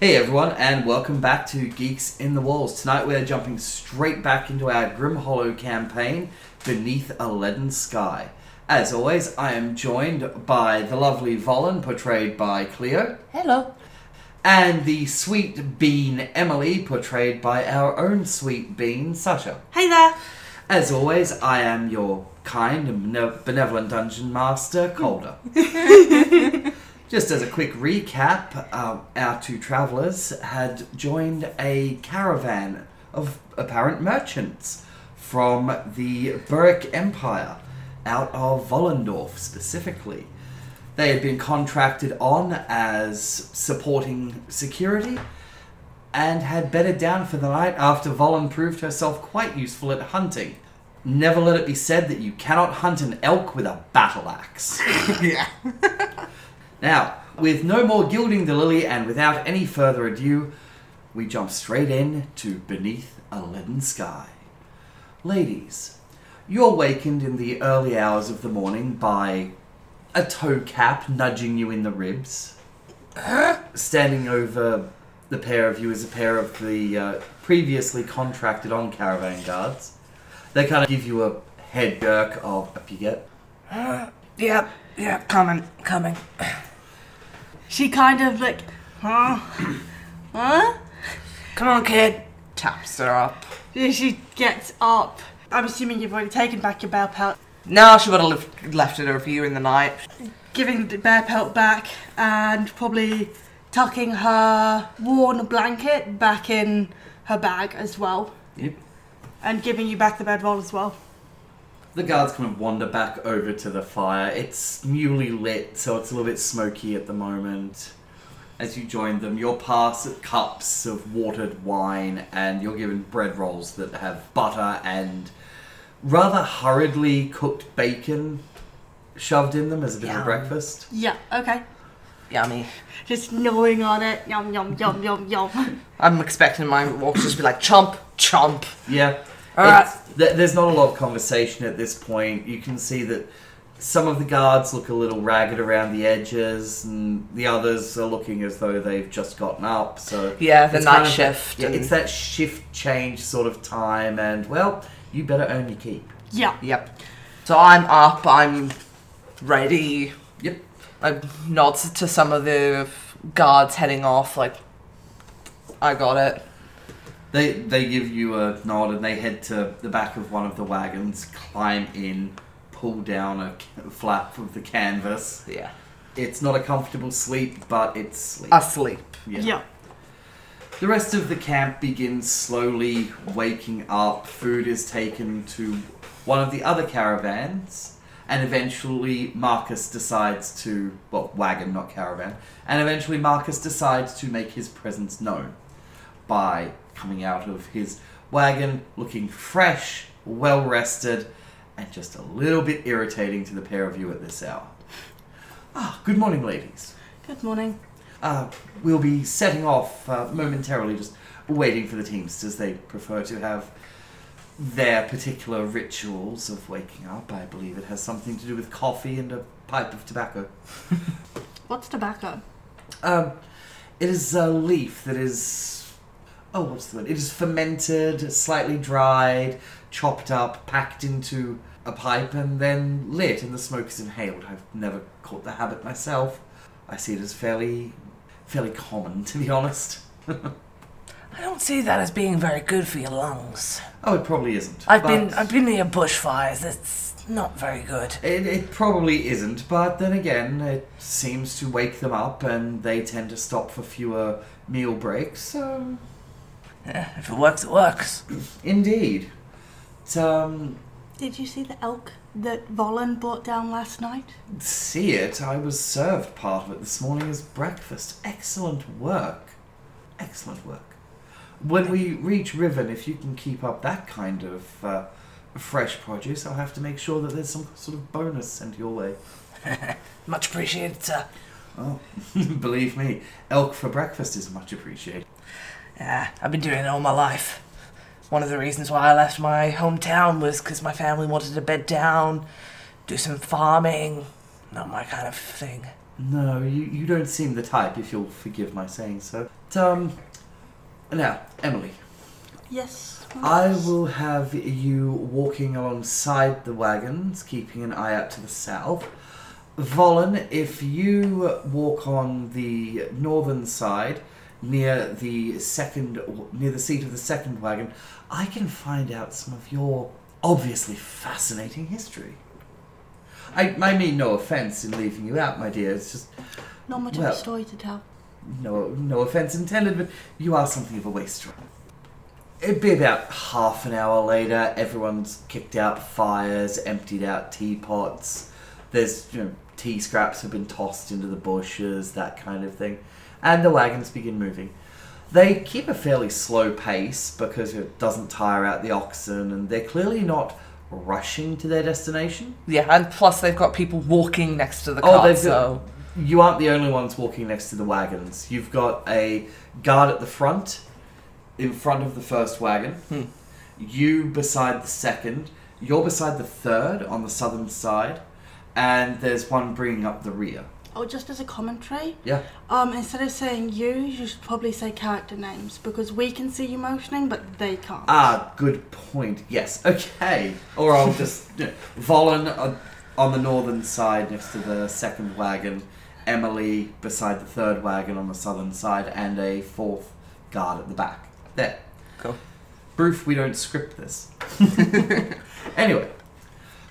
Hey everyone, and welcome back to Geeks in the Walls. Tonight we're jumping straight back into our Grim Hollow campaign, Beneath a Leaden Sky. As always, I am joined by the lovely Volin, portrayed by Cleo, Hello. and the sweet bean Emily, portrayed by our own sweet bean Sasha. Hey there. As always, I am your kind and benevolent dungeon master, Calder. Just as a quick recap, uh, our two travellers had joined a caravan of apparent merchants from the Burrick Empire, out of Vollendorf specifically. They had been contracted on as supporting security and had bedded down for the night after Volin proved herself quite useful at hunting. Never let it be said that you cannot hunt an elk with a battle axe. Yeah. Now, with no more gilding the lily and without any further ado, we jump straight in to Beneath a Leaden Sky. Ladies, you're wakened in the early hours of the morning by a toe cap nudging you in the ribs. Standing over the pair of you is a pair of the uh, previously contracted on caravan guards. They kind of give you a head jerk of up you get. Yeah, yeah, coming, coming. She kind of like, huh? Huh? Come on, kid. Taps her up. She gets up. I'm assuming you've already taken back your bear pelt. No, she would have left, left it over you in the night. Giving the bear pelt back and probably tucking her worn blanket back in her bag as well. Yep. And giving you back the bedroll as well. The guards kind of wander back over to the fire. It's newly lit, so it's a little bit smoky at the moment. As you join them, you're passed cups of watered wine, and you're given bread rolls that have butter and rather hurriedly cooked bacon shoved in them as a bit of a Yum. breakfast. Yeah, okay. Yummy. Just gnawing on it. Yum, yum, yum, yum, yum. I'm expecting my walk to just be like chomp, chomp. Yeah. Alright. Th- there's not a lot of conversation at this point. You can see that some of the guards look a little ragged around the edges, and the others are looking as though they've just gotten up. So Yeah, the night kind of- shift. Yeah, and- it's that shift change sort of time, and well, you better earn your keep. Yeah. Yep. So I'm up. I'm ready. Yep. I nod to some of the guards heading off. Like, I got it. They they give you a nod, and they head to the back of one of the wagons, climb in, pull down a ca- flap of the canvas. Yeah. It's not a comfortable sleep, but it's a sleep. Asleep. Yeah. The rest of the camp begins slowly waking up. Food is taken to one of the other caravans, and eventually Marcus decides to well, wagon, not caravan, and eventually Marcus decides to make his presence known by coming out of his wagon looking fresh, well rested, and just a little bit irritating to the pair of you at this hour. Ah, good morning, ladies. Good morning. Uh, we'll be setting off uh, momentarily, just waiting for the Teamsters. They prefer to have their particular rituals of waking up. I believe it has something to do with coffee and a pipe of tobacco. What's tobacco? Um, it is a leaf that is. Oh, what's the word? It is fermented, slightly dried, chopped up, packed into a pipe, and then lit, and the smoke is inhaled. I've never caught the habit myself. I see it as fairly, fairly common, to be honest. I don't see that as being very good for your lungs. Oh, it probably isn't. I've been I've been near bushfires. It's not very good. It, it probably isn't, but then again, it seems to wake them up, and they tend to stop for fewer meal breaks. So, Eh, if it works, it works. indeed. But, um, Did you see the elk that Volin brought down last night? see it. I was served part of it this morning as breakfast. Excellent work. Excellent work. When we reach Riven, if you can keep up that kind of uh, fresh produce, I'll have to make sure that there's some sort of bonus sent your way. Much appreciated, sir. Oh, believe me, elk for breakfast is much appreciated. Yeah, I've been doing it all my life. One of the reasons why I left my hometown was because my family wanted to bed down, do some farming. Not my kind of thing. No, you, you don't seem the type, if you'll forgive my saying so. But, um, now, Emily, Yes. I will have you walking alongside the wagons, keeping an eye out to the south. Volin, if you walk on the northern side, near the second, near the seat of the second wagon, I can find out some of your obviously fascinating history. I, I mean no offense in leaving you out, my dear. It's just Not much of a story to tell. no, no offense intended, but you are something of a wastrel. It'd be about half an hour later. Everyone's kicked out fires, emptied out teapots. There's, you know, tea scraps have been tossed into the bushes, that kind of thing. And the wagons begin moving. They keep a fairly slow pace because it doesn't tire out the oxen, and they're clearly not rushing to their destination. Yeah, and plus they've got people walking next to the Oh, cart, they've You aren't the only ones walking next to the wagons. You've got a guard at the front, in front of the first wagon. Hmm. You beside the second. You're beside the third on the southern side, and there's one bringing up the rear. Oh, just as a commentary, Yeah. um, instead of saying you, you should probably say character names because we can see you motioning, but they can't. Ah, good point. Yes. Okay. Or I'll just you know, Volin on, on the northern side next to the second wagon, Emily beside the third wagon on the southern side, and a fourth guard at the back. There. Cool. Proof we don't script this. anyway.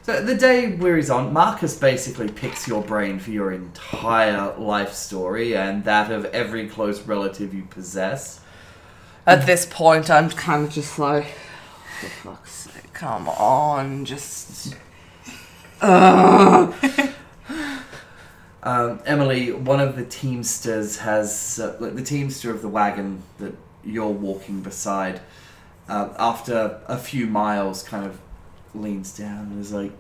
So the day wearies on. Marcus basically picks your brain for your entire life story and that of every close relative you possess. at this point I'm kind of just like, for fuck's sake, come on, just. Ugh. Um, Emily, one of the teamsters has, uh, like the teamster of the wagon that you're walking beside, uh, after a few miles, kind of leans down and is like,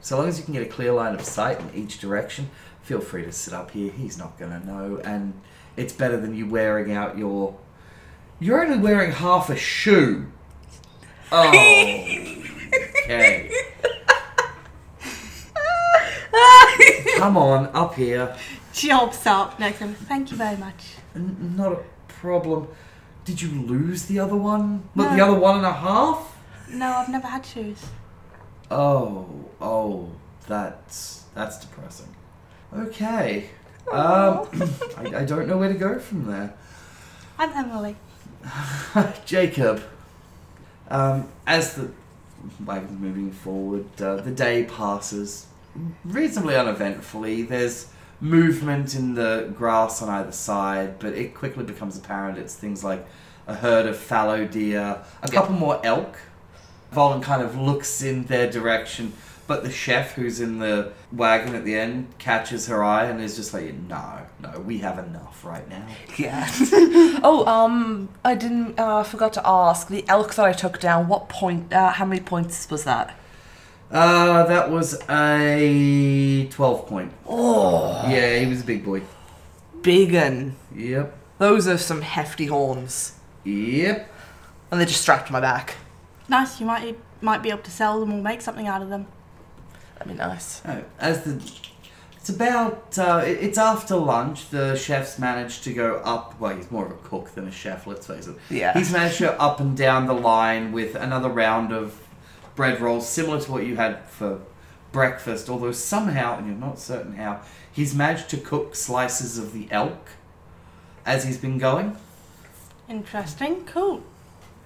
so long as you can get a clear line of sight in each direction, feel free to sit up here. He's not going to know. And it's better than you wearing out your. You're only wearing half a shoe. Oh. Okay. Come on, up here. Jobs up next to. Thank you very much. N- not a problem. Did you lose the other one? Look, the other one and a half? No, I've never had shoes. Oh, oh, that's that's depressing. Okay. Um, I, I don't know where to go from there. I'm Emily. Jacob, um, as the wagon's moving forward, uh, the day passes reasonably uneventfully. There's movement in the grass on either side, but it quickly becomes apparent it's things like a herd of fallow deer, a couple more elk. Volin kind of looks in their direction, but the chef who's in the wagon at the end catches her eye and is just like, no, no, we have enough right now. Yeah. oh, um, I didn't. Uh, forgot to ask the elk that I took down. What point? Uh, how many points was that? Uh, that was a 12 point. Oh, Yeah, he was a big boy. big un. Yep. Those are some hefty horns, Yep. and they're just strapped my back. Nice. You might might be able to sell them or make something out of them. That'd be nice. Oh, as the. It's about. Uh, it- it's after lunch. The chef's managed to go up. Well, he's more of a cook than a chef, let's face it. Yeah. He's managed to go up and down the line with another round of bread rolls, similar to what you had for breakfast, although somehow, and you're not certain how, he's managed to cook slices of the elk as he's been going. Interesting. Cool.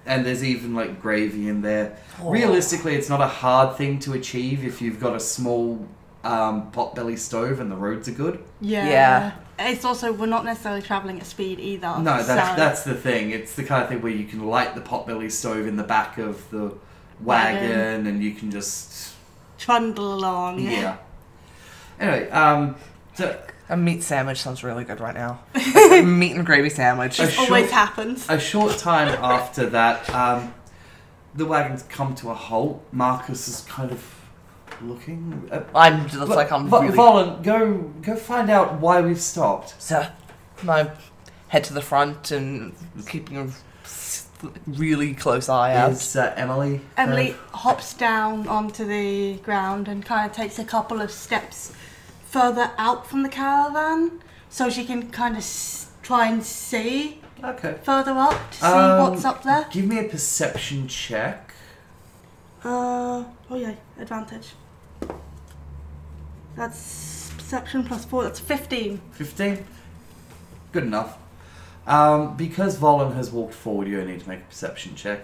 And there's even like gravy in there. Oh. Realistically, it's not a hard thing to achieve if you've got a small um, potbelly stove and the roads are good. Yeah. Yeah. It's also we're not necessarily traveling at speed either. No, that's so- that's the thing. It's the kind of thing where you can light the potbelly stove in the back of the wagon, Wagon. and you can just trundle along. yeah. Anyway, um, so A meat sandwich sounds really good right now. Like a meat and gravy sandwich. A It always short- happens. a short time after that, um, the wagons come to a halt. Marcus is kind of looking. At, I'm just like I'm Vo- really. Volin, go go find out why we've stopped. So, I head to the front and keeping a really close eye out. Is uh, Emily? Emily hops down onto the ground and kind of takes a couple of steps further out from the caravan so she can kind of s- try and see Okay. further up to see Um, what's up there. Give me a perception check. Uh, oh yeah, advantage. That's perception plus four. That's fifteen. 15? Good enough. Um, because Volin has walked forward, you only need to make a perception check.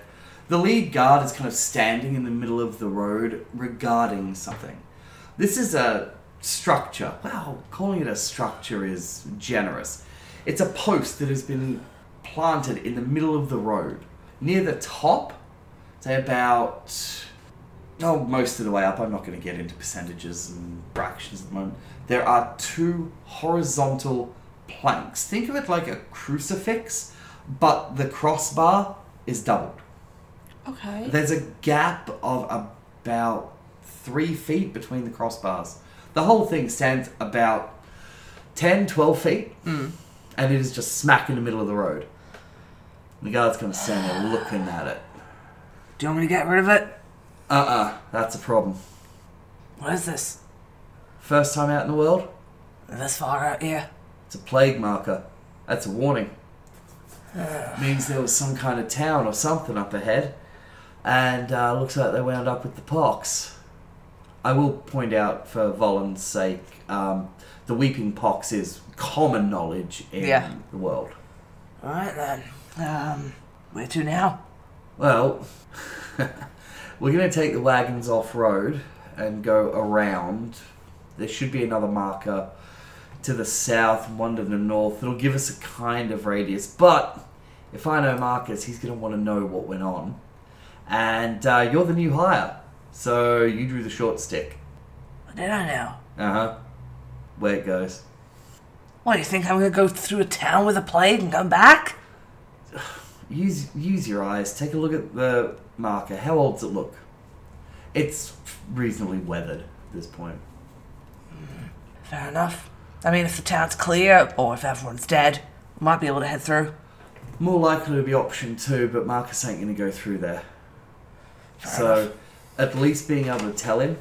The lead guard is kind of standing in the middle of the road regarding something. This is a structure. Wow, calling it a structure is generous. It's a post that has been planted in the middle of the road. Near the top, say about oh, most of the way up. I'm not going to get into percentages and fractions at the moment. There are two horizontal planks. Think of it like a crucifix, but the crossbar is doubled. Okay. There's a gap of about three feet between the crossbars. The whole thing stands about 10, 12 feet, and it is just smack in the middle of the road. The guard's going to standing there looking at it. Do you want me to get rid of it? Uh uh that's a problem. What is this? First time out in the world? This far out here? It's a plague marker. That's a warning. Means there was some kind of town or something up ahead, and uh, looks like they wound up with the pox. I will point out, for Volin's sake, um, the weeping pox is common knowledge in Yeah. the world. Alright then. Um, where to now? Well, we're going to take the wagons off road and go around. There should be another marker to the south and one to the north. It'll give us a kind of radius. But if I know Marcus, he's going to want to know what went on. And uh, you're the new hire, so you drew the short stick. Did I know? Uh huh. Where it goes. What, do you think I'm gonna go through a town with a plague and come back? Use use your eyes. Take a look at the marker. How old's it look? It's reasonably weathered at this point. Fair enough. I mean, if the town's clear, or if everyone's dead, we might be able to head through. More likely to be option two, but Marcus ain't going to go through there. Fair so, enough. At least being able to tell him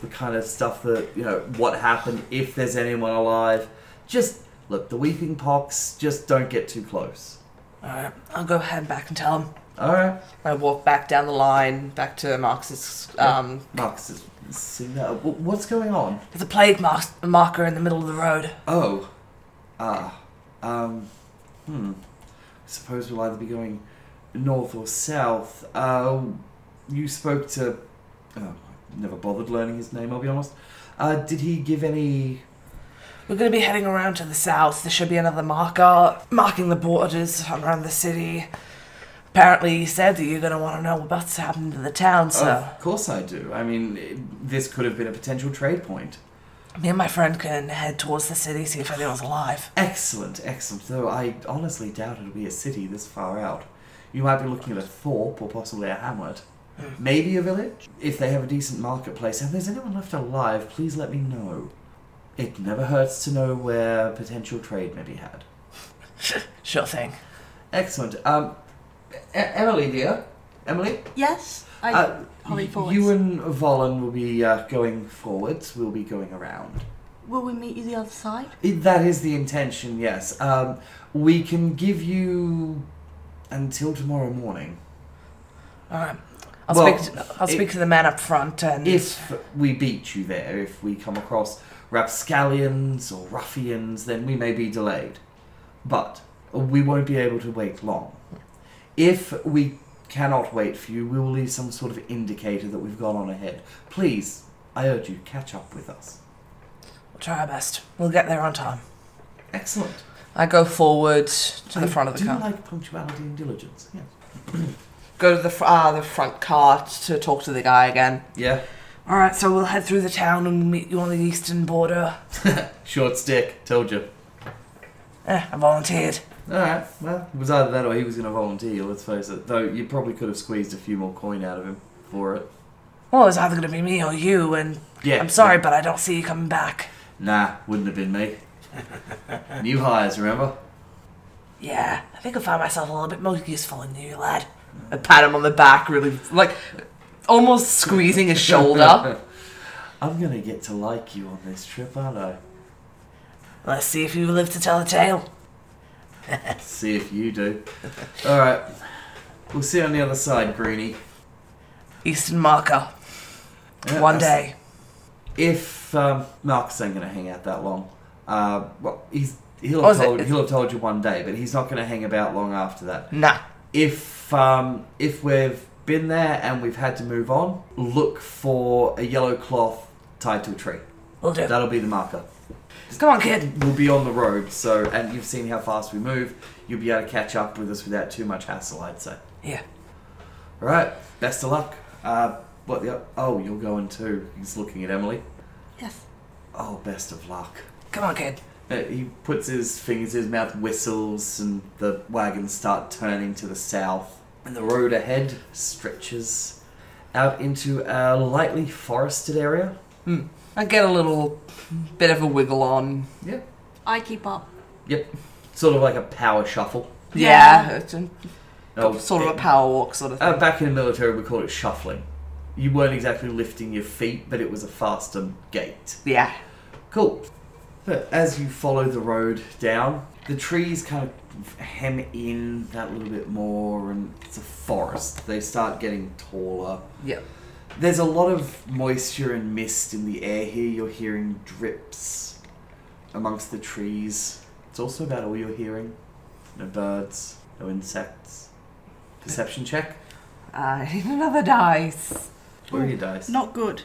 the kind of stuff that, you know, what happened, if there's anyone alive. Just, look, the weeping pox, just don't get too close. Alright, I'll go head back and tell him. Alright. I walk back down the line, back to Marcus's. Um, is seeing that. What's going on? there's a plague mar- marker in the middle of the road. Oh. Ah. Um. Hmm. I suppose we'll either be going north or south. Uh, you spoke to. Oh, I never bothered learning his name, I'll be honest. Uh, did he give any. We're going to be heading around to the south. There should be another marker marking the borders around the city. Apparently, he said that you're going to want to know what's happened to the town, so Of course I do. I mean, it- this could have been a potential trade point. me and my friend can head towards the city, see if anyone's alive. Excellent, excellent. Though I honestly doubt it'll be a city this far out. You might be looking at a thorp or possibly a hamlet. Maybe a village? If they have a decent marketplace and there's anyone left alive, please let me know. It never hurts to know where potential trade may be had. Sure thing. Excellent. Um, E- Emily, dear. Emily? Yes. I Uh, hurry y- forwards. you and Volin will be uh, going forwards. We'll be going around. Will we meet you the other side? It- That is the intention, yes. Um, we can give you until tomorrow morning. Alright. I'll, Well, speak to, I'll speak to the man up front and. If we beat you there, if we come across rapscallions or ruffians, then we may be delayed. But we won't be able to wait long. If we cannot wait for you, we will leave some sort of indicator that we've gone on ahead. Please, I urge you, catch up with us. We'll try our best. We'll get there on time. Excellent. I go forward to the I front of the do car. like punctuality and diligence. Yeah. Go to the fr- uh, the front car to talk to the guy again. Yeah. All right, so we'll head through the town and meet you on the eastern border. Short stick. Told you. Eh, I volunteered. Alright, well, it was either that or he was going to volunteer, let's face it. Though you probably could have squeezed a few more coin out of him for it. Well, it was either going to be me or you, and Yeah. I'm sorry, but I don't see you coming back. Nah, wouldn't have been me. New hires, remember? Yeah, I think I'll find myself a little bit more useful than you, lad. I pat him on the back, really, like, almost squeezing his shoulder. I'm gonna get to like you on this trip, aren't I? Let's see if you live to tell the tale. See if you do. Alright. We'll see you on the other side, Greenie. Eastern marker. Yeah, One that's- day. If um, Marcus ain't gonna hang out that long, uh, well, he's he'll Oh, have is told he'll have told you one day, but he's not gonna hang about long after that. Nah. If um, if we've been there and we've had to move on, look for a yellow cloth tied to a tree. We'll do. That'll be the marker. Come on, kid. We'll be on the road, so and you've seen how fast we move. You'll be able to catch up with us without too much hassle, I'd say. Yeah. All right. Best of luck. Uh, what the? Oh, you're going too. He's looking at Emily. Yes. Oh, best of luck. Come on, kid. Uh, he puts his fingers in his mouth, whistles, and the wagons start turning to the south. And the road ahead stretches out into a lightly forested area. Hmm. I get a little bit of a wiggle on. Yep. I keep up. Yep. Sort of like a power shuffle. Yeah. Yeah. it's a, Oh, sort of a power walk sort of thing. Uh, back in the military, we call it shuffling. You weren't exactly lifting your feet, but it was a faster gait. yeah. Cool. But as you follow the road down, the trees kind of hem in that little bit more, and it's a forest. They start getting taller. Yep. There's a lot of moisture and mist in the air here. You're hearing drips amongst the trees. It's also about all you're hearing. No birds, no insects. Perception check. I uh, need another dice. Where are your dice? Not good.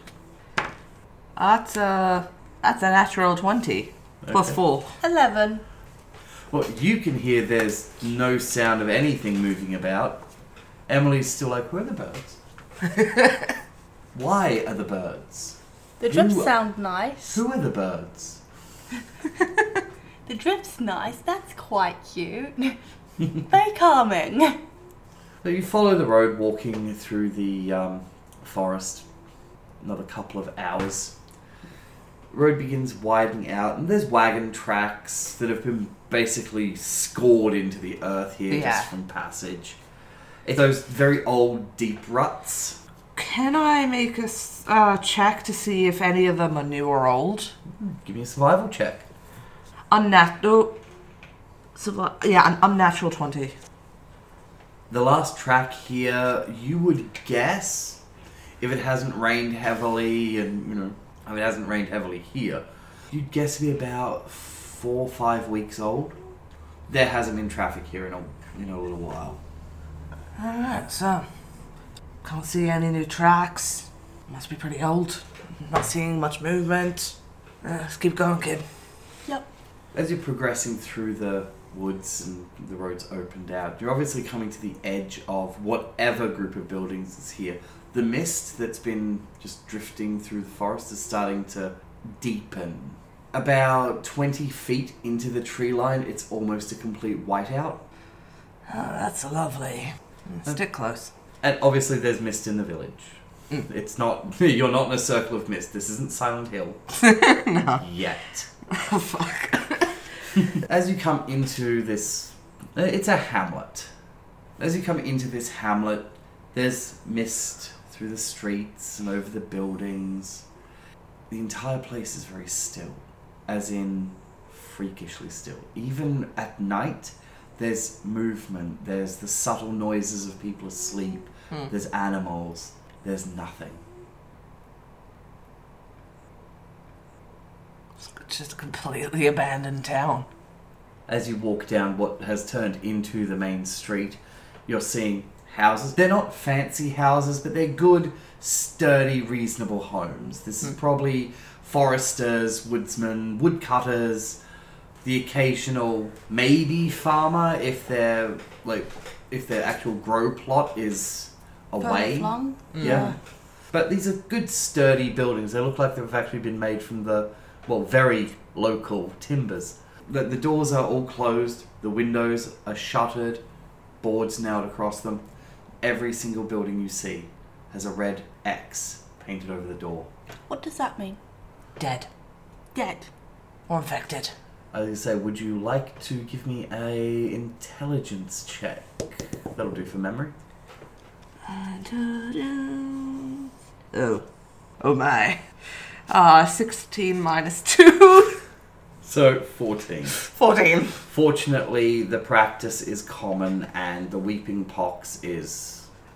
That's a that's a natural twenty plus Okay. four. Eleven. Well, you can hear there's no sound of anything moving about. Emily's still like, where are the birds? Why are the birds? The drips Who- sound nice. Who are the birds? The drip's nice. That's quite cute. Very calming. So you follow the road walking through the um, forest another couple of hours. Road begins widening out, and there's wagon tracks that have been basically scored into the earth here Yeah. just from passage. It's those very old, deep ruts. Can I make a s- uh, check to see if any of them are new or old? Give me a survival check. Unnatural. Yeah, an unnatural twenty. The last track here, you would guess, if it hasn't rained heavily, and you know, I mean, it hasn't rained heavily here, you'd guess to be about four or five weeks old. There hasn't been traffic here in a in a little while. All right, so can't see any new tracks. Must be pretty old. Not seeing much movement. Uh, let's keep going, kid. Yep. As you're progressing through the woods and the roads opened out, you're obviously coming to the edge of whatever group of buildings is here. The mist that's been just drifting through the forest is starting to deepen. About 20 feet into the tree line, it's almost a complete whiteout. Oh, that's lovely. Stick close. And obviously, there's mist in the village. Mm. It's not, you're not in a circle of mist. This isn't Silent Hill. no. Yet. Oh, fuck. As you come into this, uh, it's a hamlet. As you come into this hamlet, there's mist through the streets and over the buildings. The entire place is very still, as in freakishly still. Even at night, there's movement, there's the subtle noises of people asleep, Hmm. there's animals, there's nothing. It's just a completely abandoned town. as you walk down what has turned into the main street, you're seeing houses. They're not fancy houses, but they're good, sturdy, reasonable homes. This is Hmm. probably foresters, woodsmen, woodcutters, the occasional maybe farmer if their like if their actual grow plot is away. Flung. Yeah. But these are good, sturdy buildings. They look like they've actually been made from the, well, very local timbers. The, the doors are all closed, the windows are shuttered, boards nailed across them. Every single building you see has a red X painted over the door. What does that mean? Dead. Dead. Or infected. I was gonna say, would you like to give me a intelligence check? That'll do for memory. Oh. Oh my. Uh, 16 minus 2. So 14. 14. Fortunately, the practice is common and the weeping pox is.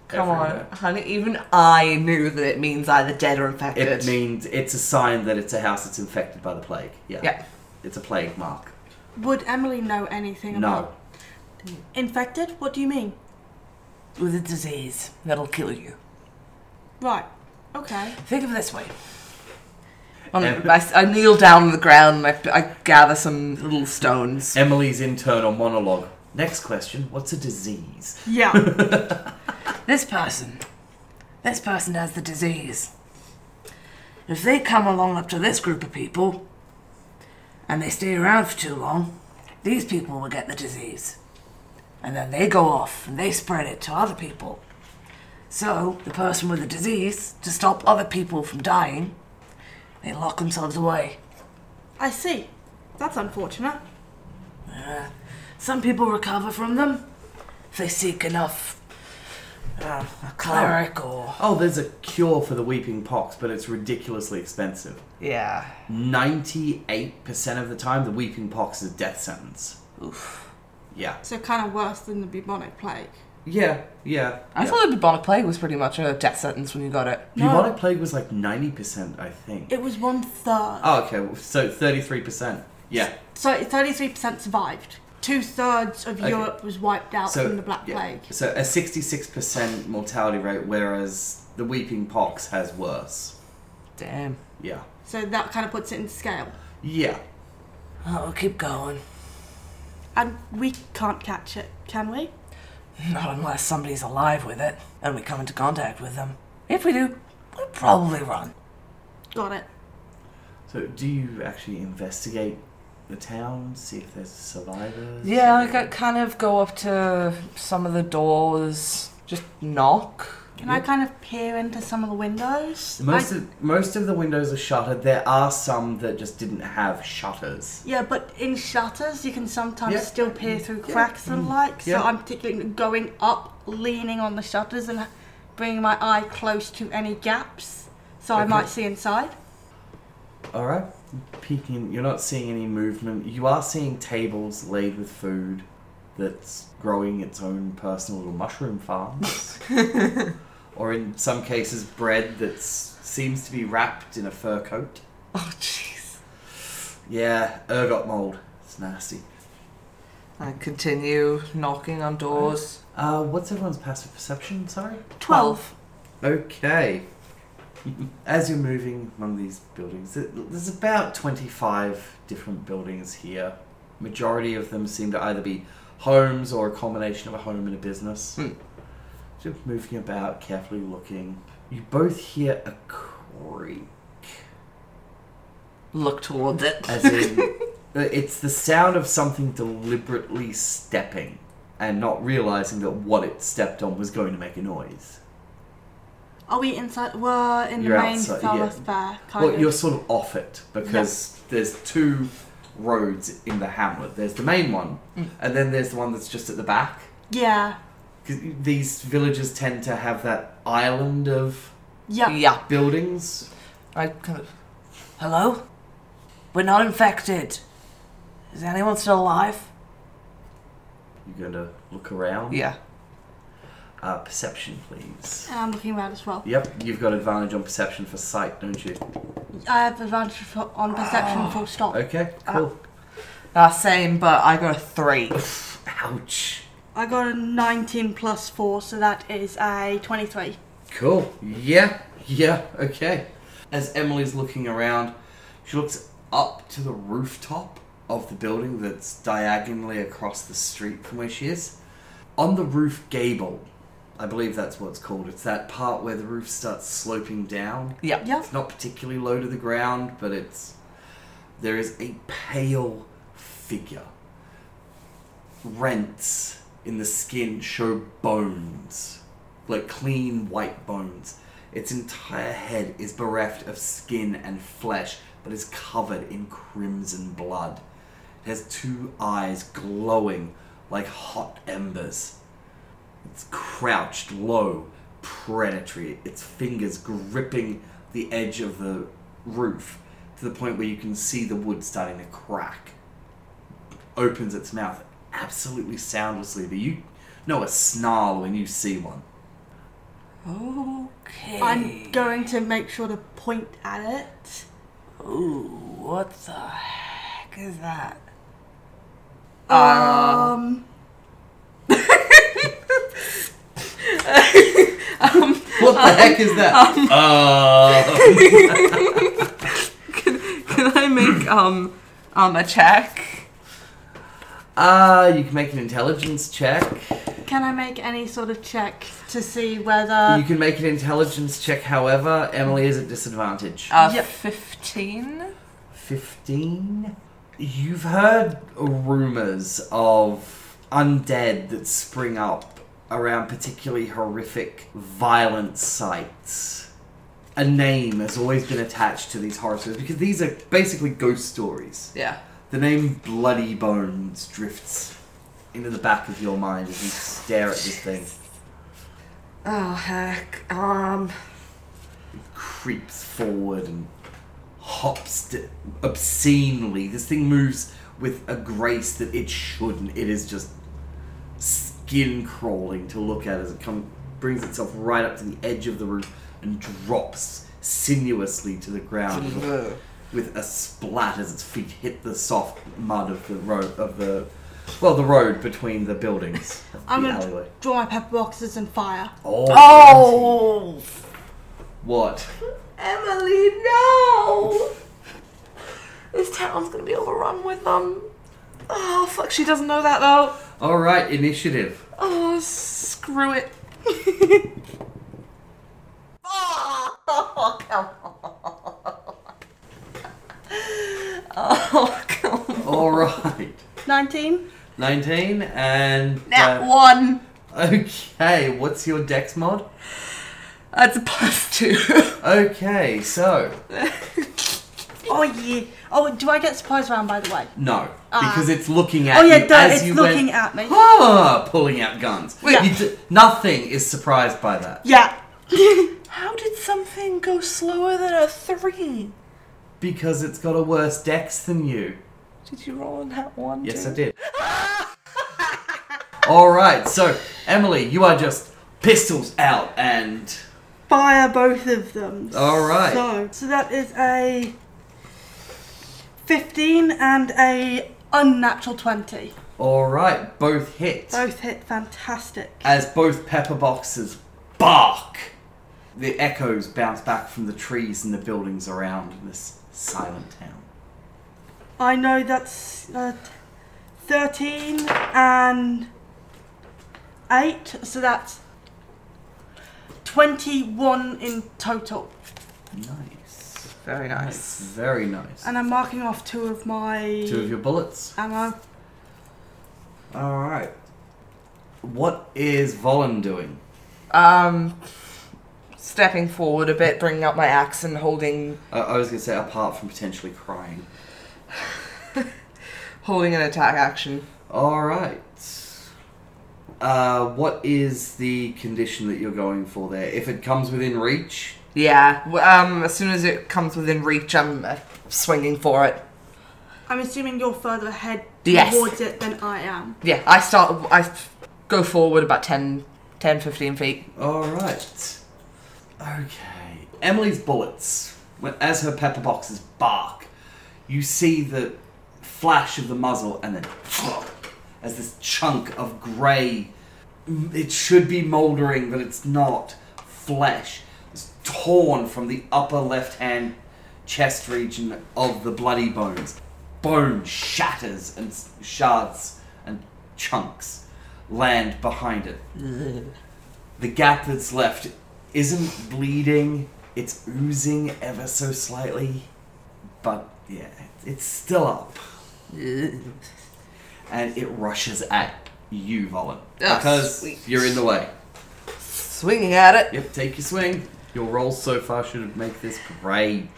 Come everywhere. on, honey. Even I knew that it means either dead or infected. It means it's a sign that it's a house that's infected by the plague. Yeah. Yeah. It's a plague mark. Would Emily know anything No. about infected? What do you mean? With a disease that'll kill you. Right. Okay. Think of it this way. On- Em- I, I kneel down on the ground and I, I gather some little stones. Emily's internal monologue. Next question What's a disease? Yeah. This person, this person has the disease. If they come along up to this group of people and they stay around for too long, these people will get the disease. And then they go off and they spread it to other people. So, the person with the disease, to stop other people from dying, they lock themselves away. I see. That's unfortunate. Some people recover from them if they seek enough uh, a cleric or. Oh, there's a cure for the weeping pox, but it's ridiculously expensive. Yeah. 98% of the time, the weeping pox is a death sentence. Oof. Yeah. So kind of worse than the bubonic plague. Yeah, yeah. I yeah. thought the bubonic plague was pretty much a death sentence when you got it. No. Bubonic plague was like 90%, I think. It was one third. Oh, okay. So 33%. Yeah. So 33% survived. Two thirds of Okay. Europe was wiped out So from the Black yeah. Plague. So a 66% mortality rate, whereas the weeping pox has worse. Damn. Yeah. So that kind of puts it into scale. Yeah. Oh, keep going. And we can't catch it, can we? Not unless somebody's alive with it and we come into contact with them. If we do, we'll probably run. Got it. So do you actually investigate the town, see if there's survivors? Yeah, I got kind of go up to some of the doors, just knock. Can I kind of peer into some of the windows? Most I- of most of the windows are shuttered. There are some that just didn't have shutters. yeah, but in shutters, you can sometimes Yeah. still peer through Yeah. cracks and mm. like. So Yeah. I'm particularly going up, leaning on the shutters, and bringing my eye close to any gaps, so I Okay. might see inside. All right. Peeking. You're not seeing any movement. You are seeing tables laid with food that's growing its own personal little mushroom farms. or in some cases, bread that seems to be wrapped in a fur coat. Oh, jeez. Yeah, ergot mold. It's nasty. I continue knocking on doors. Uh, what's everyone's passive perception? Sorry. Twelve. Okay. As you're moving among these buildings, there's about 25 different buildings here. Majority of them seem to either be homes or a combination of a home and a business. Hmm. Just moving about, carefully looking. You both hear a creak. Look towards it. As in, uh, it's the sound of something deliberately stepping and not realizing that what it stepped on was going to make a noise. Are we inside? We're in You're the main outside, yeah. thoroughfare, kind Well, of. you're sort of off it because there's two roads in the hamlet. There's the main one, Mm. and then there's the one that's just at the back. Yeah. 'Cause these villages tend to have that island of Yeah. Yeah. buildings. I kind of. Hello? We're not infected. Is anyone still alive? You're going to look around. Yeah. Uh, perception, please. And I'm looking around as well. Yep, you've got advantage on perception for sight, don't you? I have advantage for, on perception full stop. Okay, cool. Uh, same, but I got a three. Ouch. I got a 19 plus 4, so that is a 23. Cool. Yeah, yeah, okay. As Emily's looking around, she looks up to the rooftop of the building that's diagonally across the street from where she is. On the roof gable, I believe that's what it's called. It's that part where the roof starts sloping down. Yeah. Yeah. It's not particularly low to the ground, but it's. There is a pale figure. Rents in the skin show bones, like clean white bones. Its entire head is bereft of skin and flesh, but is covered in crimson blood. It has two eyes glowing like hot embers. It's crouched low, predatory, its fingers gripping the edge of the roof to the point where you can see the wood starting to crack. Opens its mouth absolutely soundlessly, but you know a snarl when you see one. Okay. I'm going to make sure to point at it. Ooh, what the heck is that? Uh, Um, What the heck is that? Uh, can I make um um a check? uh, you can make an intelligence check. can I make any sort of check to see whether you can make an intelligence check, however, Emily is at disadvantage. Uh, Yep. fifteen. 15? You've heard rumors of undead that spring up around particularly horrific, violent sites. A name has always been attached to these horror stories because these are basically ghost stories. Yeah. The name Bloody Bones drifts into the back of your mind as you stare at this thing. Oh heck. Um. It creeps forward and hops d- obscenely. This thing moves with a grace that it shouldn't. It is just skin crawling to look at as it comes, brings itself right up to the edge of the roof and drops sinuously to the ground with a splat as its feet hit the soft mud of the road of the well the road between the buildings of I'm the gonna alleyway. draw my pepper boxes and fire. Oh, Oh, what? Emily, no! This town's gonna be overrun with um. Oh fuck! She doesn't know that though. All right, initiative. Oh, screw it. oh, come on. Oh, come on. All right. 19? 19 and That uh, one. okay what's your dex mod That's a plus two. okay so Oh, yeah. Oh, do I get surprise round, by the way? no Ah. because it's looking at Oh, yeah, you duh, as it's you looking went, at me. ah, pulling out guns Yeah. You d- nothing is surprised by that Yeah. How did something go slower than a three? because it's got a worse dex than you Did you roll on that one? yes i did all right so emily you are just pistols out and Fire both of them. All right. So, so that is a 15 and a unnatural 20. all right both hit Both hit fantastic. as both pepper boxes bark. The echoes bounce back from the trees and the buildings around in this silent town. I know that's uh, 13 and 8, so that's 21 in total. Nice. Very Nice. nice. Very nice. And I'm marking off two of my Two of your bullets. ammo. Alright. What is Volin doing? Um, stepping forward a bit, bringing up my axe and holding I I was going to say, apart from potentially crying. holding an attack action. Alright. Uh, what is the condition that you're going for there? If it comes within reach, Yeah. Um, as soon as it comes within reach, I'm uh, swinging for it. I'm assuming you're further ahead Yes. towards it than I am. Yeah, I start. I f- go forward about 10, 10 15 feet. Alright. Okay. Emily's bullets, when, as her pepper boxes bark, you see the flash of the muzzle and then as this chunk of grey, it should be mouldering, but it's not, flesh is torn from the upper left hand chest region of the bloody bones. Bone shatters and shards and chunks land behind it the gap that's left isn't bleeding, it's oozing ever so slightly, but yeah, it's still up. And it rushes at you, Volin. Ah, because sweet. you're in the way. Swinging at it. Yep, take your swing. Your rolls so far should make this great.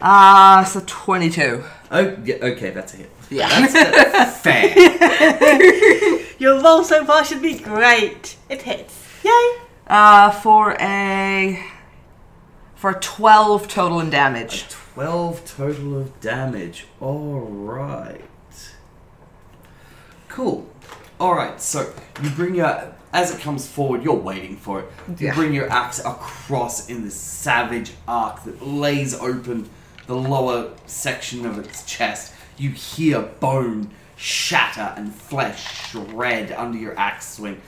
Ah, so 22. Oh, yeah, okay, that's a hit. Yeah. That's, that's fair. Your roll so far should be great. It hits. Yay! Uh, for a. For 12 total in damage. 12 total of damage. Alright. Cool. Alright, so you bring your. As it comes forward, you're waiting for it. You Yeah. bring your axe across in this savage arc that lays open the lower section of its chest. You hear bone shatter and flesh shred under your axe swing.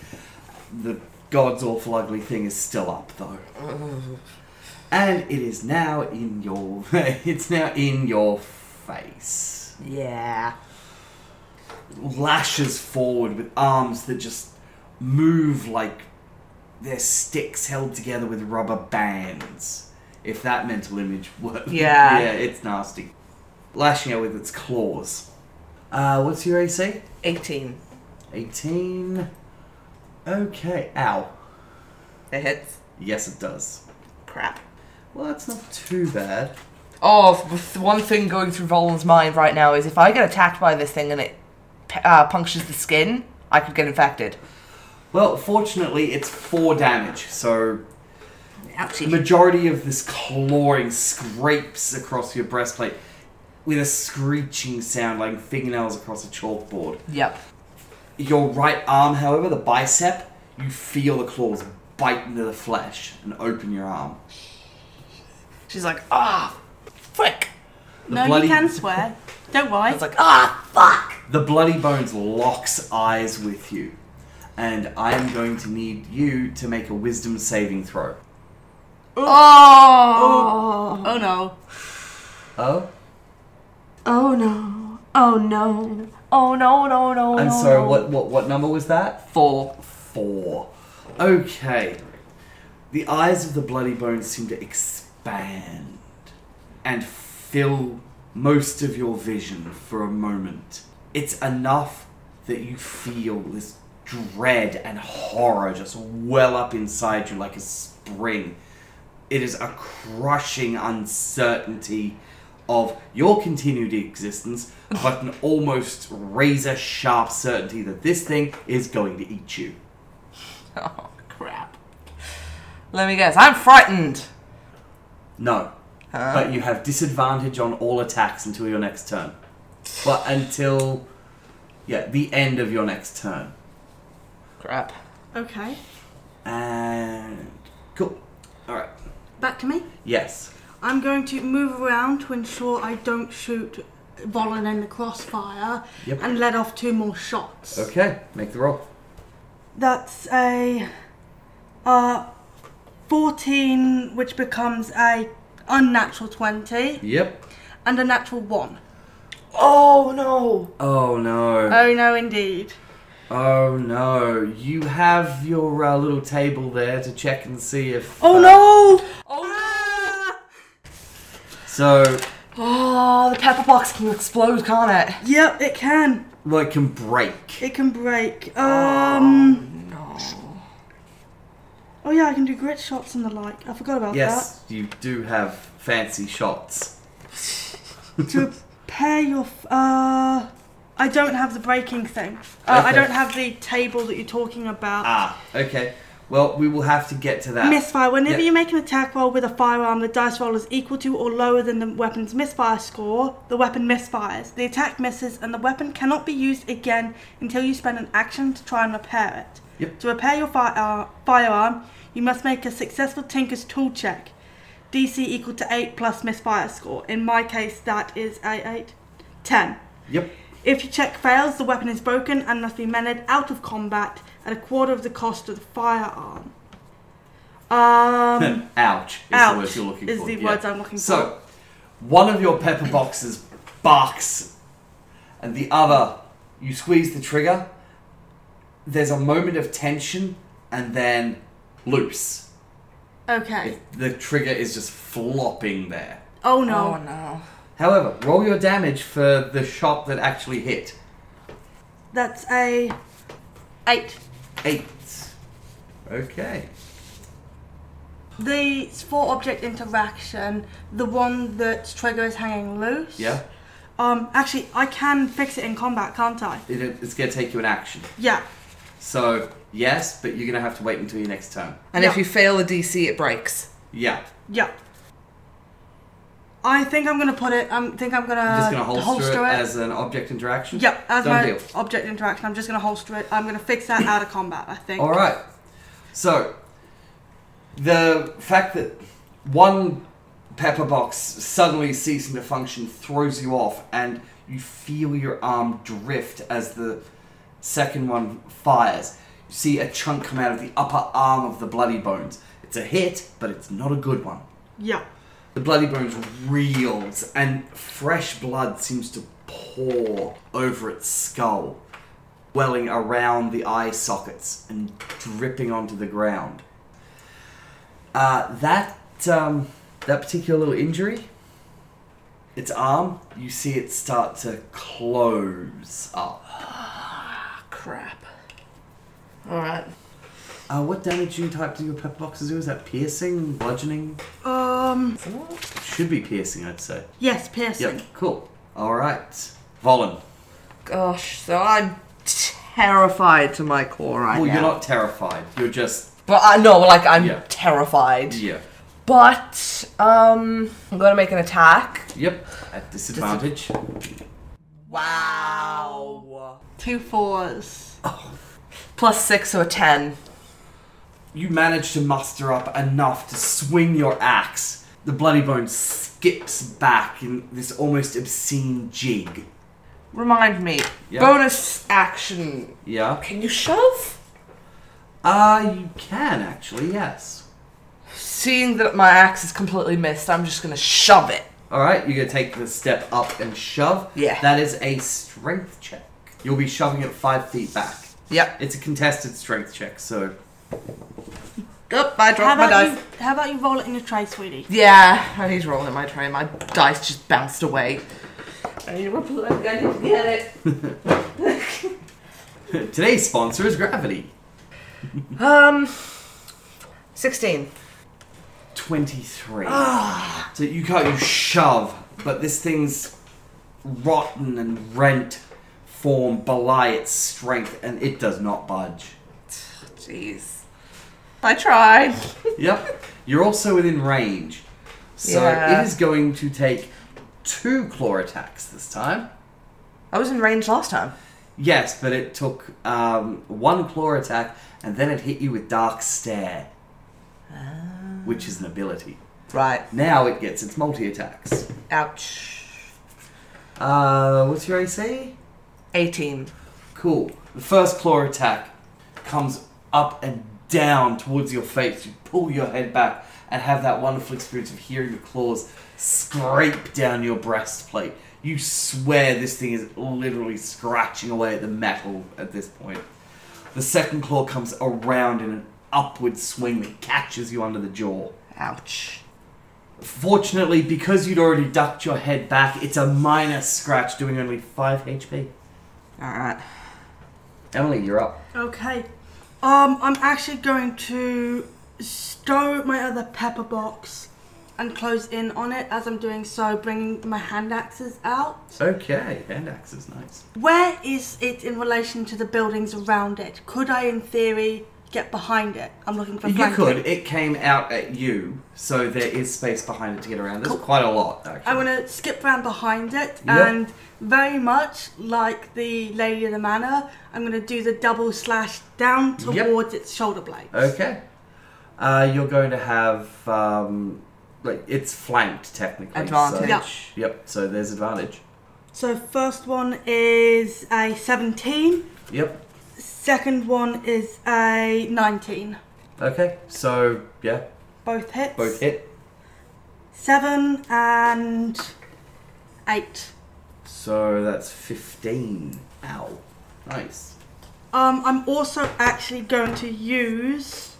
The god's awful ugly thing is still up though. And it is now in your it's now in your face. Yeah. Lashes forward with arms that just move like they're sticks held together with rubber bands. If that mental image works. Yeah. Yeah, it's nasty. Lashing out with its claws. Uh, what's your AC? 18. 18. Okay. Ow. It hits. Yes, it does. Crap. Well, that's not too bad. Oh, with one thing going through Volin's mind right now is if I get attacked by this thing and it uh, punctures the skin, I could get infected. Well, fortunately, it's four damage, so the Ouchie. majority of this clawing scrapes across your breastplate with a screeching sound like fingernails across a chalkboard. Yep. Your right arm, however, the bicep, you feel the claws bite into the flesh and open your arm. She's like, ah, frick. The no, bloody- you can swear. Don't worry. I was like, ah, fuck. The bloody bones locks eyes with you, and I am going to need you to make a wisdom saving throw. Oh. oh no. Oh? Oh no. Oh no. Oh no, no, no. I'm no, sorry, no. what, what, what number was that? Four. Four. Okay. The eyes of the bloody bones seem to expand and fill most of your vision for a moment. It's enough that you feel this dread and horror just well up inside you like a spring. It is a crushing uncertainty of your continued existence, but an almost razor sharp certainty that this thing is going to eat you. Oh, crap. Let me guess. I'm frightened. No. Huh? But you have disadvantage on all attacks until your next turn. But until yeah, the end of your next turn. Crap. Okay. And cool. Alright. Back to me. Yes. I'm going to move around to ensure I don't shoot Volin in the crossfire Yep. and let off two more shots. Okay, make the roll. That's a uh, 14, which becomes a unnatural 20, Yep. and a natural 1. Oh, no. Oh no. Oh no, indeed. Oh no. You have your uh, little table there to check and see if. Oh uh, no! Oh, no! So, Oh, the pepper box can explode, can't it? Yep, it can. well, it can break. It can break. Um. No. Oh yeah, I can do grit shots and the like. I forgot about that. Yes, you do have fancy shots. To repair your. F- uh. I don't have the breaking thing. Uh, I Okay. don't have the table that you're talking about. Ah, okay. Well, we will have to get to that. Misfire. Whenever Yeah. you make an attack roll with a firearm, the dice roll is equal to or lower than the weapon's misfire score. The weapon misfires. The attack misses, and the weapon cannot be used again until you spend an action to try and repair it. Yep. To repair your fire, firearm, you must make a successful Tinker's Tool check. DC equal to 8 plus misfire score. In my case, that is a 8. 10. Yep. If your check fails, the weapon is broken and must be mended out of combat at a quarter of the cost of the firearm. Um, ouch is ouch the words you're looking is for. the yeah. words I'm looking So, one of your pepper boxes barks, and the other, you squeeze the trigger. There's a moment of tension, and then loose. Okay. It- the trigger is just flopping there. Oh no. Oh, no. However, roll your damage for the shot that actually hit. That's a 8. Eight. Okay. The four object interaction, the one that trigger is hanging loose. Yeah. Um, actually, I can fix it in combat, can't I? It, it's going to take you an action. Yeah. So, yes, but you're going to have to wait until your next turn. And if you fail a DC, it breaks. Yeah. Yeah. I think I'm gonna put it. I think I'm gonna, just gonna holster, it, as an object interaction. Yep, as Done my deal. object interaction. I'm just gonna holster it. I'm gonna fix that out of combat. I think. All right. So, the fact that one pepper box suddenly ceasing to function throws you off, and you feel your arm drift as the second one fires. You see a chunk come out of the upper arm of the bloody bones. It's a hit, but it's not a good one. Yeah. The bloody bones reels, and fresh blood seems to pour over its skull, welling around the eye sockets and dripping onto the ground. Uh, that um, that particular little injury, its arm, you see it start to close up. Ah, Crap. Alright. Uh, what damage do you type do your pep boxes do? Is that piercing, bludgeoning? Um. Should be piercing, I'd say. Yes, piercing. Yep, cool. All right, Volin. Gosh, so I'm terrified to my core right Well, now. you're not terrified. You're just But I know, like I'm Yeah. terrified. yeah. But um, I'm gonna make an attack. Yep. At disadvantage. Wow. Two fours. Plus six, so a ten. You manage to muster up enough to swing your axe. The bloody bone skips back in this almost obscene jig. Remind me. Yeah. Bonus action. Yeah. Can you shove? Uh, you can actually. Yes. Seeing that my axe is completely missed, I'm just gonna shove it. All right. You're gonna take the step up and shove. Yeah. That is a strength check. You'll be shoving it five feet back. Yep. It's a contested strength check, so Up, I How dropped my about dice. you? How about you roll it in your tray, sweetie? Yeah, I need to roll in my tray. My dice just bounced away. I need to repl- I need to get it. today's sponsor is Gravity. Um, sixteen. 23. so you can't you shove, but this thing's rotten and rent form belie its strength, and it does not budge. Jeez. I tried. Yep. You're also within range. So Yeah. it is going to take two claw attacks this time. I was in range last time. Yes, but it took um, one claw attack, and then it hit you with Dark Stare, which is an ability. Right. Now it gets its multi attacks. Ouch. Uh, what's your AC? 18. Cool. The first claw attack comes up and down towards your face. You pull your head back and have that wonderful experience of hearing your claws scrape down your breastplate. You swear this thing is literally scratching away at the metal at this point. The second claw comes around in an upward swing that catches you under the jaw. Ouch. Fortunately, because you'd already ducked your head back, it's a minor scratch doing only 5 HP. Alright. Emily, you're up. Okay. Um, I'm actually going to stow my other pepper box and close in on it as I'm doing so, bringing my hand axes out. Okay, hand axes, nice. Where is it in relation to the buildings around it? Could I, in theory, get behind it? I'm looking for You could. It came out at you, so there is space behind it to get around. There's quite a lot, actually. I'm gonna skip round behind it Yep. and very much like the Lady of the Manor, I'm gonna do the double slash down Yep. towards its shoulder blade. Okay. Uh, you're going to have um, like it's flanked technically. so- Advantage. Yeah. Yep. So there's advantage. So first one is a 17. Yep. Second one is a 19. Okay. So yeah, Both hits. both hit. Seven and eight. So that's fifteen. Ow. Nice. Um, I'm also actually going to use.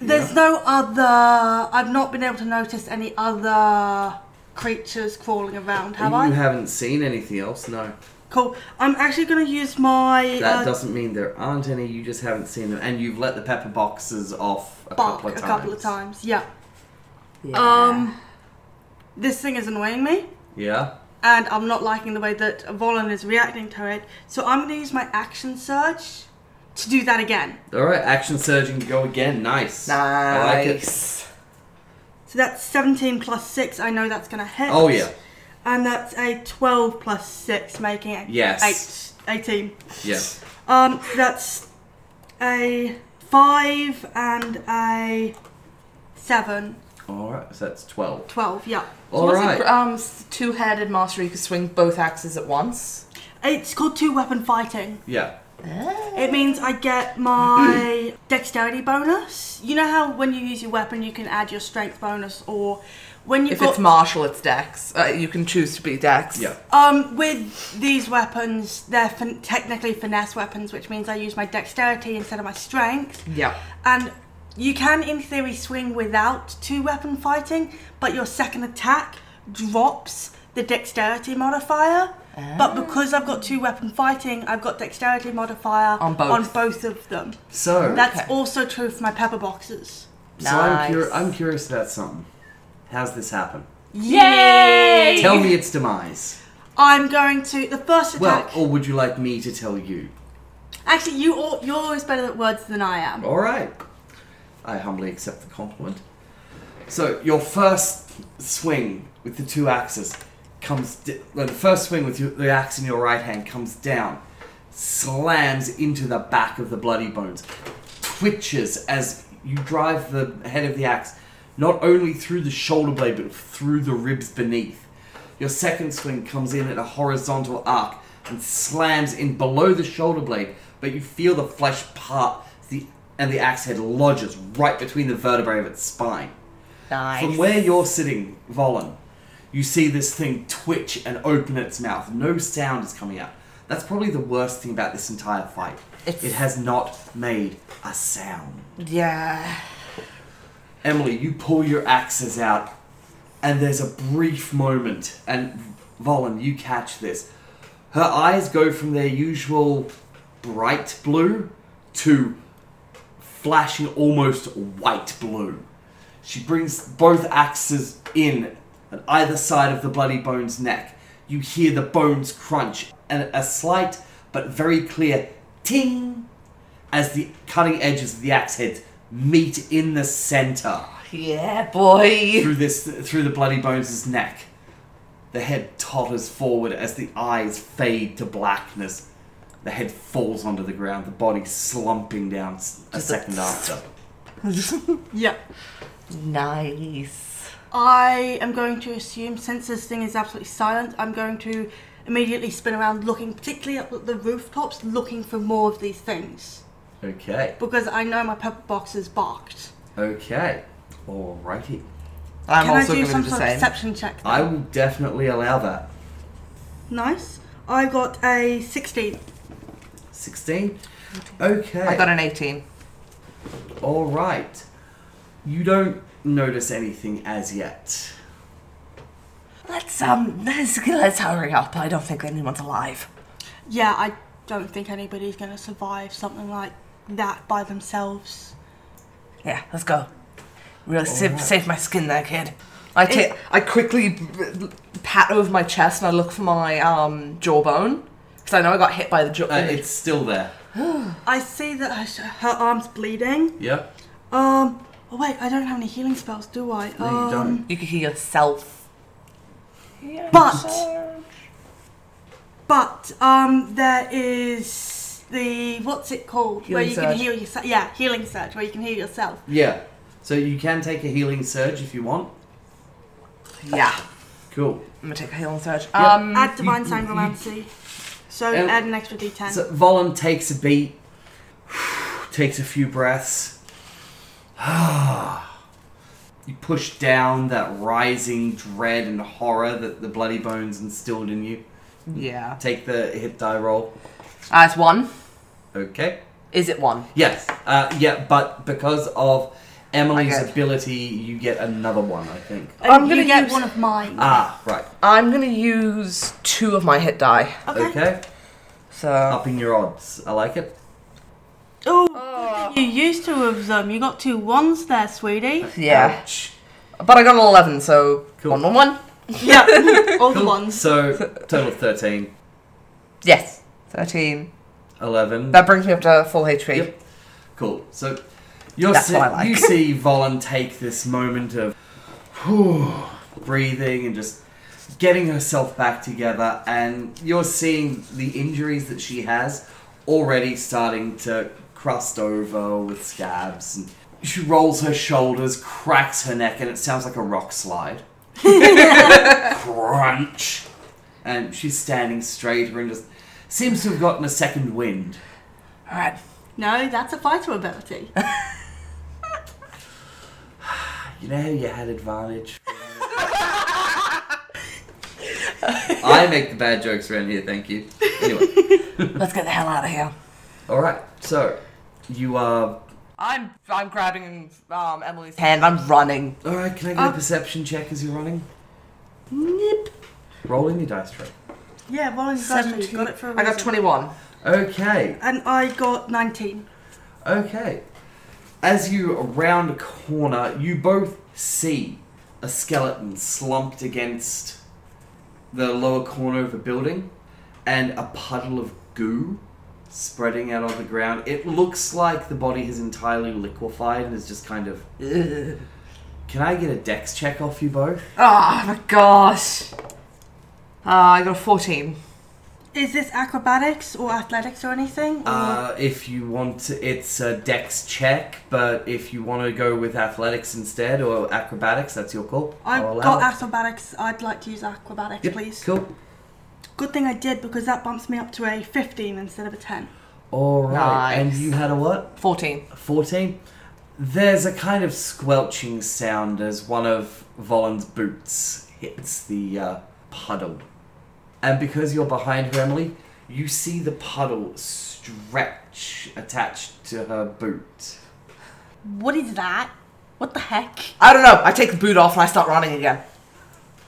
There's Yeah. no other. I've not been able to notice any other creatures crawling around, have I? you I? haven't seen anything else, no. Cool. I'm actually going to use my That uh, doesn't mean there aren't any. You just haven't seen them, and you've let the pepper boxes off a bark couple of times. a couple of times. Yeah. Yeah. Um, this thing is annoying me. Yeah. and I'm not liking the way that Volin is reacting to it. So I'm going to use my action surge to do that again. All right. Action surge and Go again. Nice. Nice. I like it. nice. So that's 17 plus 6. I know that's going to hit. Oh yeah, And that's a 12 plus 6, making it Yes. eight, 18. Yes. Um, that's a 5 and a 7. All right, so that's twelve. 12, yeah. All was right. it um, two headed master you could swing both axes at once? It's called two weapon fighting. Yeah. It means I get my dexterity bonus. You know how when you use your weapon, you can add your strength bonus, or when you've If got it's martial, it's dex. Uh, you can choose to be dex. Yeah. Um, with these weapons, they're fin- technically finesse weapons, which means I use my dexterity instead of my strength. Yeah. And you can, in theory, swing without two weapon fighting, but your second attack drops the dexterity modifier. But because I've got two weapon fighting, I've got dexterity modifier On both. on both of them. So, That's Okay. also true for my pepper boxes. so I'm, Nice. cur- I'm curious about something. How's this happen? Yay! Tell me its demise. I'm going to the first Well, attack. or would you like me to tell you? Actually, you all, you're always better at words than I am. All right. I humbly accept the compliment. So your first swing with the two axes comes. Di- well, the first swing with your, the axe in your right hand comes down, slams into the back of the bloody bones, twitches as you drive the head of the axe not only through the shoulder blade but through the ribs beneath. Your second swing comes in at a horizontal arc and slams in below the shoulder blade, but you feel the flesh part the, and the axe head lodges right between the vertebrae of its spine. Nice. From where you're sitting, Volin, you see this thing twitch and open its mouth. No sound is coming out. That's probably the worst thing about this entire fight. It's- It has not made a sound. Yeah. Emily, you pull your axes out, and there's a brief moment, and Volin, you catch this. Her eyes go from their usual bright blue to flashing almost white blue. She brings both axes in at either side of the bloody bone's neck. You hear the bones crunch, and a slight but very clear ting as the cutting edges of the axe heads meet in the center Yeah, boy. through this through the bloody bones' neck. The head totters forward as the eyes fade to blackness. The head falls onto the ground, the body slumping down s- a second after. Yeah. Nice. I am going to assume, since this thing is absolutely silent, I'm going to immediately spin around looking, particularly up at the rooftops, looking for more of these things. Okay, Because I know my pepper box is barked. okay, alrighty. I'm Can I also do going to some do the sort of same. perception check? then? I will definitely allow that. Nice. I got a 16. 16? Okay. I got an 18. Alright. You don't notice anything as yet. Let's um, let's let's hurry up. I don't think anyone's alive. Yeah, I don't think anybody's going to survive something like that by themselves. Yeah, let's go. Really save, Alright. save my skin there, kid. I ta- I quickly b- b- pat over my chest and I look for my um, jawbone because I know I got hit by the jaw. Uh, it's still there. I see that her, her arm's bleeding. Yeah. Um. Oh wait, I don't have any healing spells, do I? No, you um, don't. you can heal yourself. But but um, there is the what's it called where you surge. can heal yourself. Yeah, healing surge where you can heal yourself. Yeah. So you can take a healing surge if you want. Yeah. Cool. I'm gonna take a healing surge. Um, Add divine you- sangromancy. So Um, add an extra d10. So Volin takes a beat, takes a few breaths. you push down that rising dread and horror that the bloody bones instilled in you. yeah. Take the hit die roll. Uh, it's one. Okay. Is it one? Yes. Uh, yeah, but because of Emily's Okay. ability, you get another one, I think. And I'm gonna get use- one of mine. Ah, right. I'm gonna use two of my hit die. okay. Okay. So Upping your odds. I like it. Oh, you used two of them. You got two ones there, sweetie. yeah, Ouch. but I got an eleven. So Cool. one, one, one. Yeah, all the ones. So, total of 13. Yes, thirteen. 11. That brings me up to full HP. Yep. Cool. So you're That's si- what I like. you see Volin take this moment of breathing and just getting herself back together. And you're seeing the injuries that she has already starting to crust over with scabs. And she rolls her shoulders, cracks her neck, and it sounds like a rock slide. Crunch. And she's standing straighter and just seems to have gotten a second wind. All right. No, that's a fighter ability. You know you had advantage? I make the bad jokes around here, thank you. Anyway, Let's get the hell out of here. alright, so you are. I'm I'm grabbing um, Emily's hand. I'm running. Alright, can I get a Um, perception check as you're running? Nip. Rolling your dice tray. Yeah, rolling dice. You got it for a I got 21. Okay, And I got 19. okay. As you round a corner, you both see a skeleton slumped against the lower corner of a building and a puddle of goo spreading out on the ground. It looks like the body has entirely liquefied and is just kind of. Ugh. Can I get a dex check off you both? Oh my gosh. Uh, I got a 14. Is this acrobatics or athletics or anything? Or- Uh, if you want to, it's a dex check, but if you want to go with athletics instead or acrobatics, that's your call. I've I'll allow got it. acrobatics. I'd like to use acrobatics, Yep, please. Cool. Good thing I did because that bumps me up to a 15 instead of a 10. All right. And Nice. you had a what? 14. 14. There's a kind of squelching sound as one of Volin's boots hits the uh, puddle. And because you're behind her, Emily, you see the puddle stretch attached to her boot. What is that? What the heck? I don't know. I take the boot off and I start running again.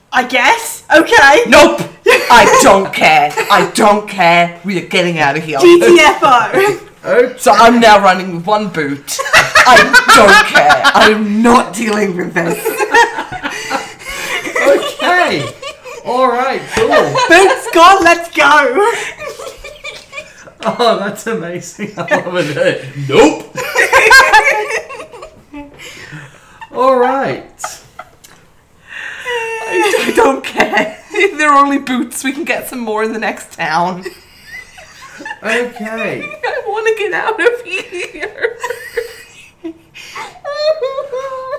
I guess. Okay. Nope. I don't care. I don't care. We are getting out of here. GTFO. Okay. Oh, so I'm now running with one boot. I don't care. I'm not dealing with this. Okay. All right. Cool. Boots gone. Let's go. Oh, that's amazing. I love it. Nope. All right. I, I don't care. They're only boots. We can get some more in the next town. Okay. I want to get out of here.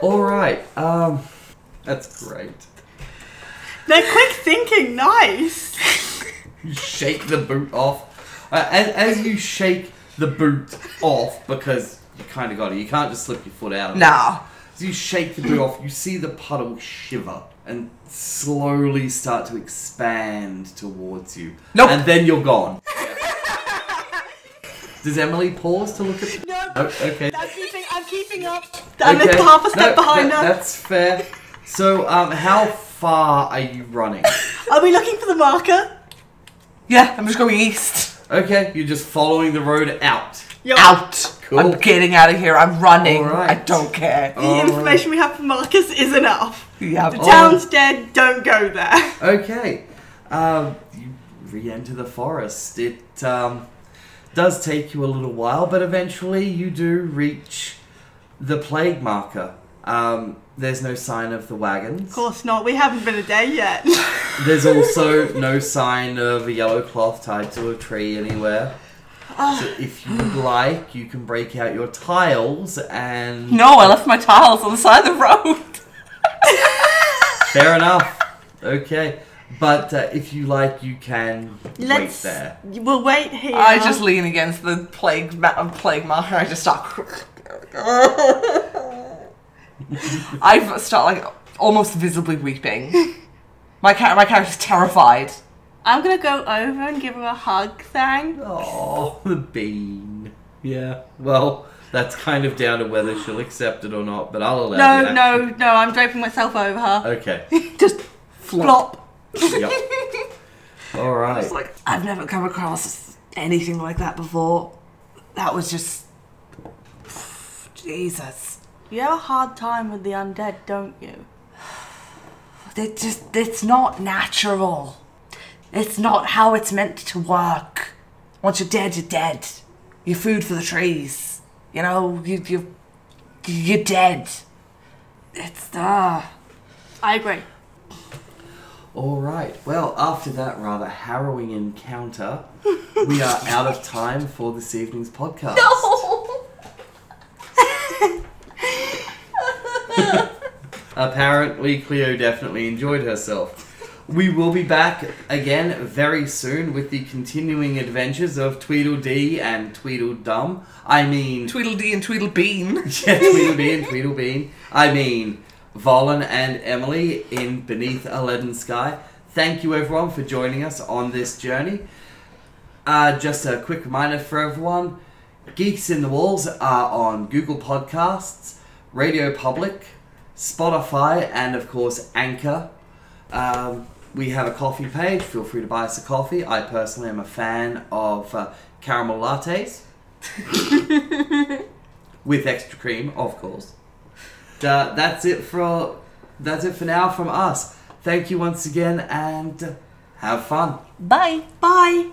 All right. Um, that's great. They're quick thinking. Nice. You shake the boot off. Uh, as, as you shake the boot off, because you kind of got it, you can't just slip your foot out of it. Nah. As you shake the boot off, you see the puddle shiver and slowly start to expand towards you. Nope. And then you're gone. Does Emily pause to look at? No. Oh, okay. I'm keeping. I'm keeping up. I'm okay. half a step No, behind that- her. That's fair. So, um, how far are you running? Are we looking for the marker? Yeah, I'm just going east. Okay, you're just following the road out. Yo, Out. Cool. I'm getting out of here. I'm running. Alright. I don't care. The Alright. information we have from Marcus is enough. Yeah. The Oh. town's dead. Don't go there. Okay. Um, you re-enter the forest. It um, does take you a little while, but eventually you do reach the plague marker. Um, there's no sign of the wagons. Of course not. We haven't been a day yet. There's also no sign of a yellow cloth tied to a tree anywhere. So if you would like, you can break out your tiles and. No, I left my tiles on the side of the road. Fair enough. Okay. But uh, if you like, you can Let's. wait there. We'll wait here. I just lean against the plague ma- plague marker. I just start. I start like almost visibly weeping. My car- my character's terrified. I'm gonna go over and give her a hug. Thanks. Oh, the bean. Yeah. Well, that's kind of down to whether she'll accept it or not, but I'll allow it. No, the no, no. I'm draping myself over her. Okay. Just flop. yep. All right. It's like I've never come across anything like that before. That was just Jesus. You have a hard time with the undead, don't you? It just it's not natural. It's not how it's meant to work. Once you're dead, you're dead. You're food for the trees. You know, you you you're dead. It's uh I agree. All right. Well, after that rather harrowing encounter, we are out of time for this evening's podcast. Apparently, Cleo definitely enjoyed herself. We will be back again very soon with the continuing adventures of Tweedledee and Tweedledum. I mean, Tweedledee and Tweedlebean. yeah, Tweedledee and Tweedlebean. I mean, Volin and Emily in Beneath a Leaden Sky. Thank you, everyone, for joining us on this journey. Uh, just a quick reminder for everyone Geeks in the Walls are on Google Podcasts, Radio Public, Spotify, and of course, Anchor. Um, we have a coffee page. Feel free to buy us a coffee. I personally am a fan of uh, caramel lattes with extra cream, of course. Uh, that's it for that's it for now from us. Thank you once again, and have fun. Bye. Bye.